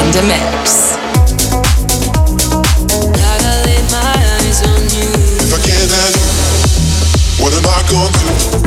in the mix. If I can't have you, what am I gonna do?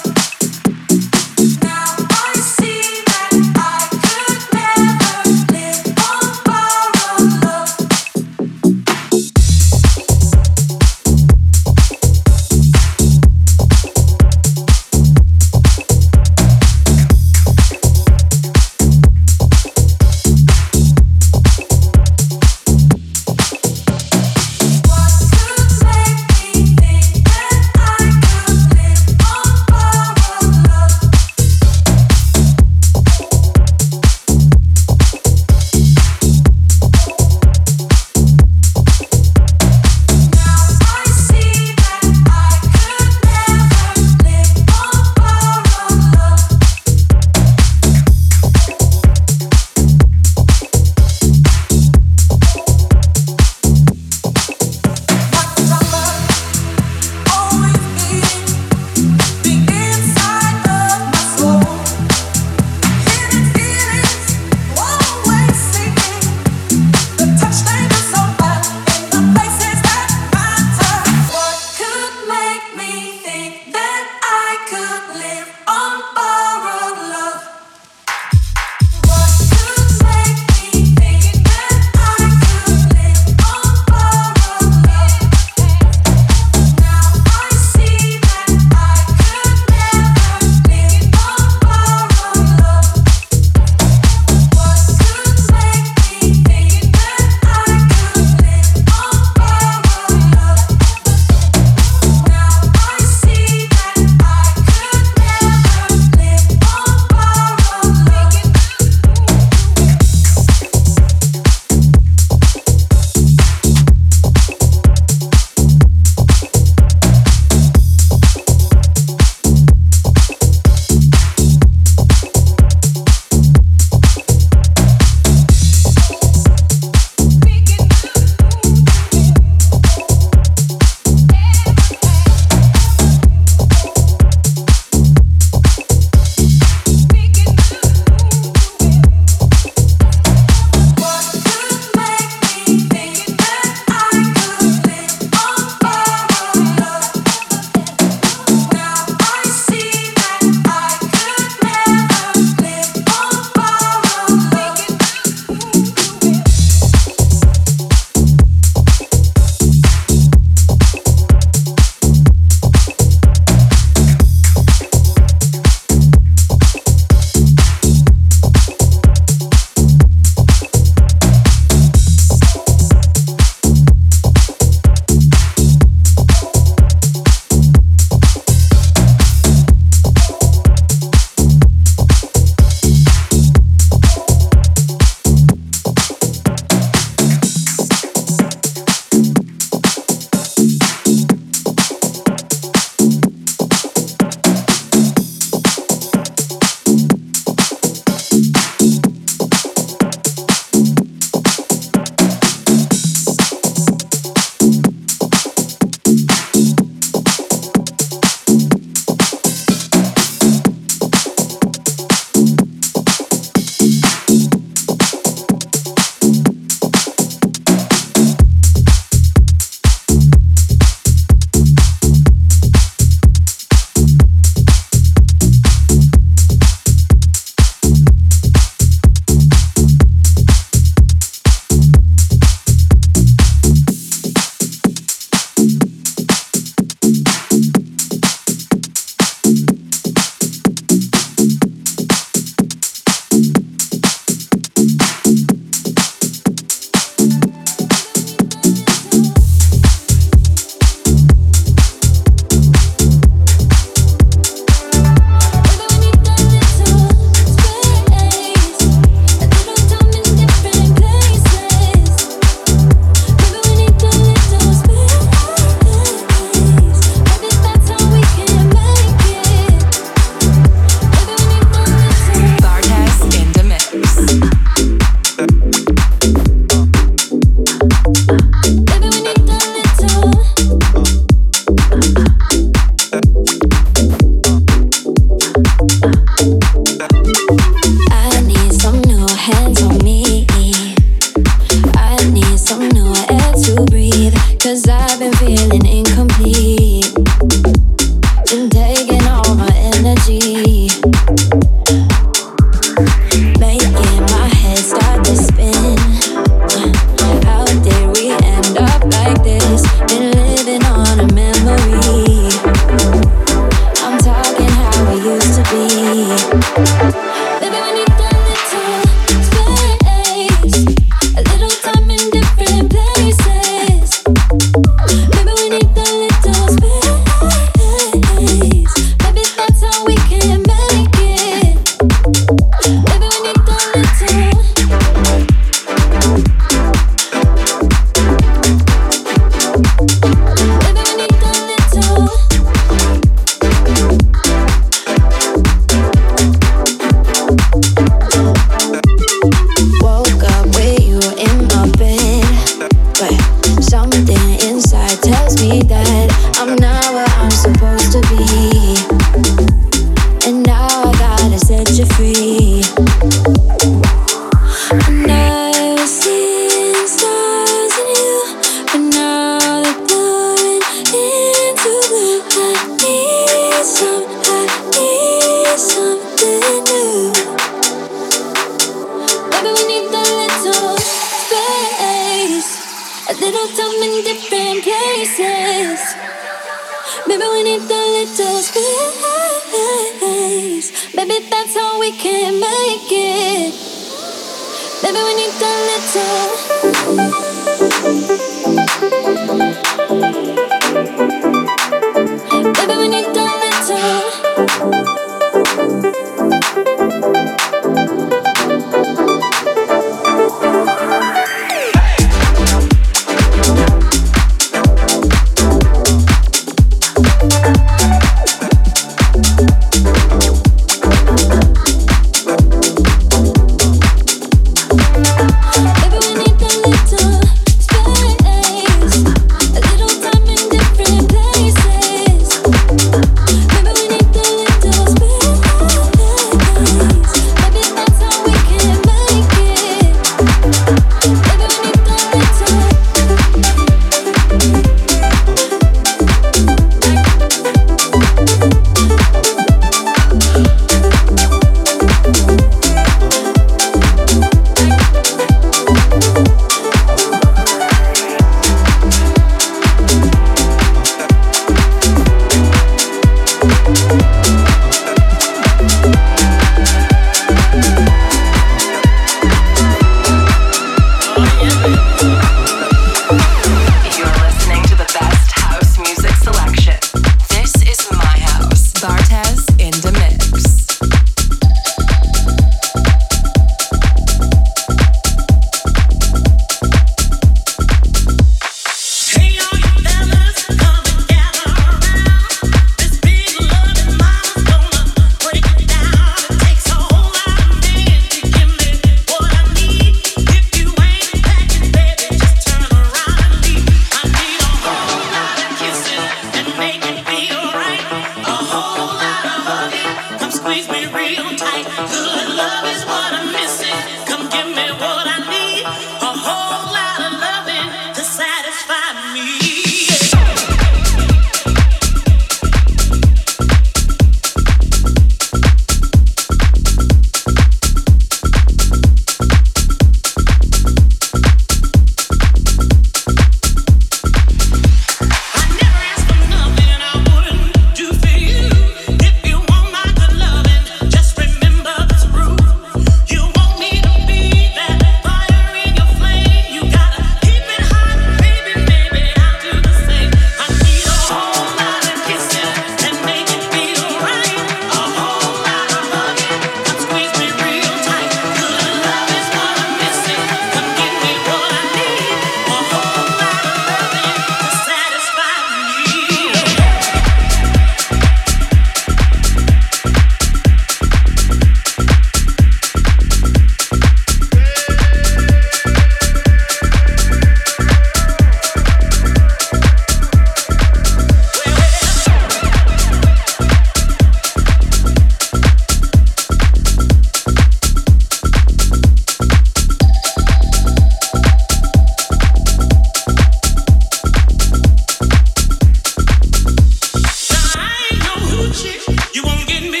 You won't get me.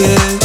Yeah.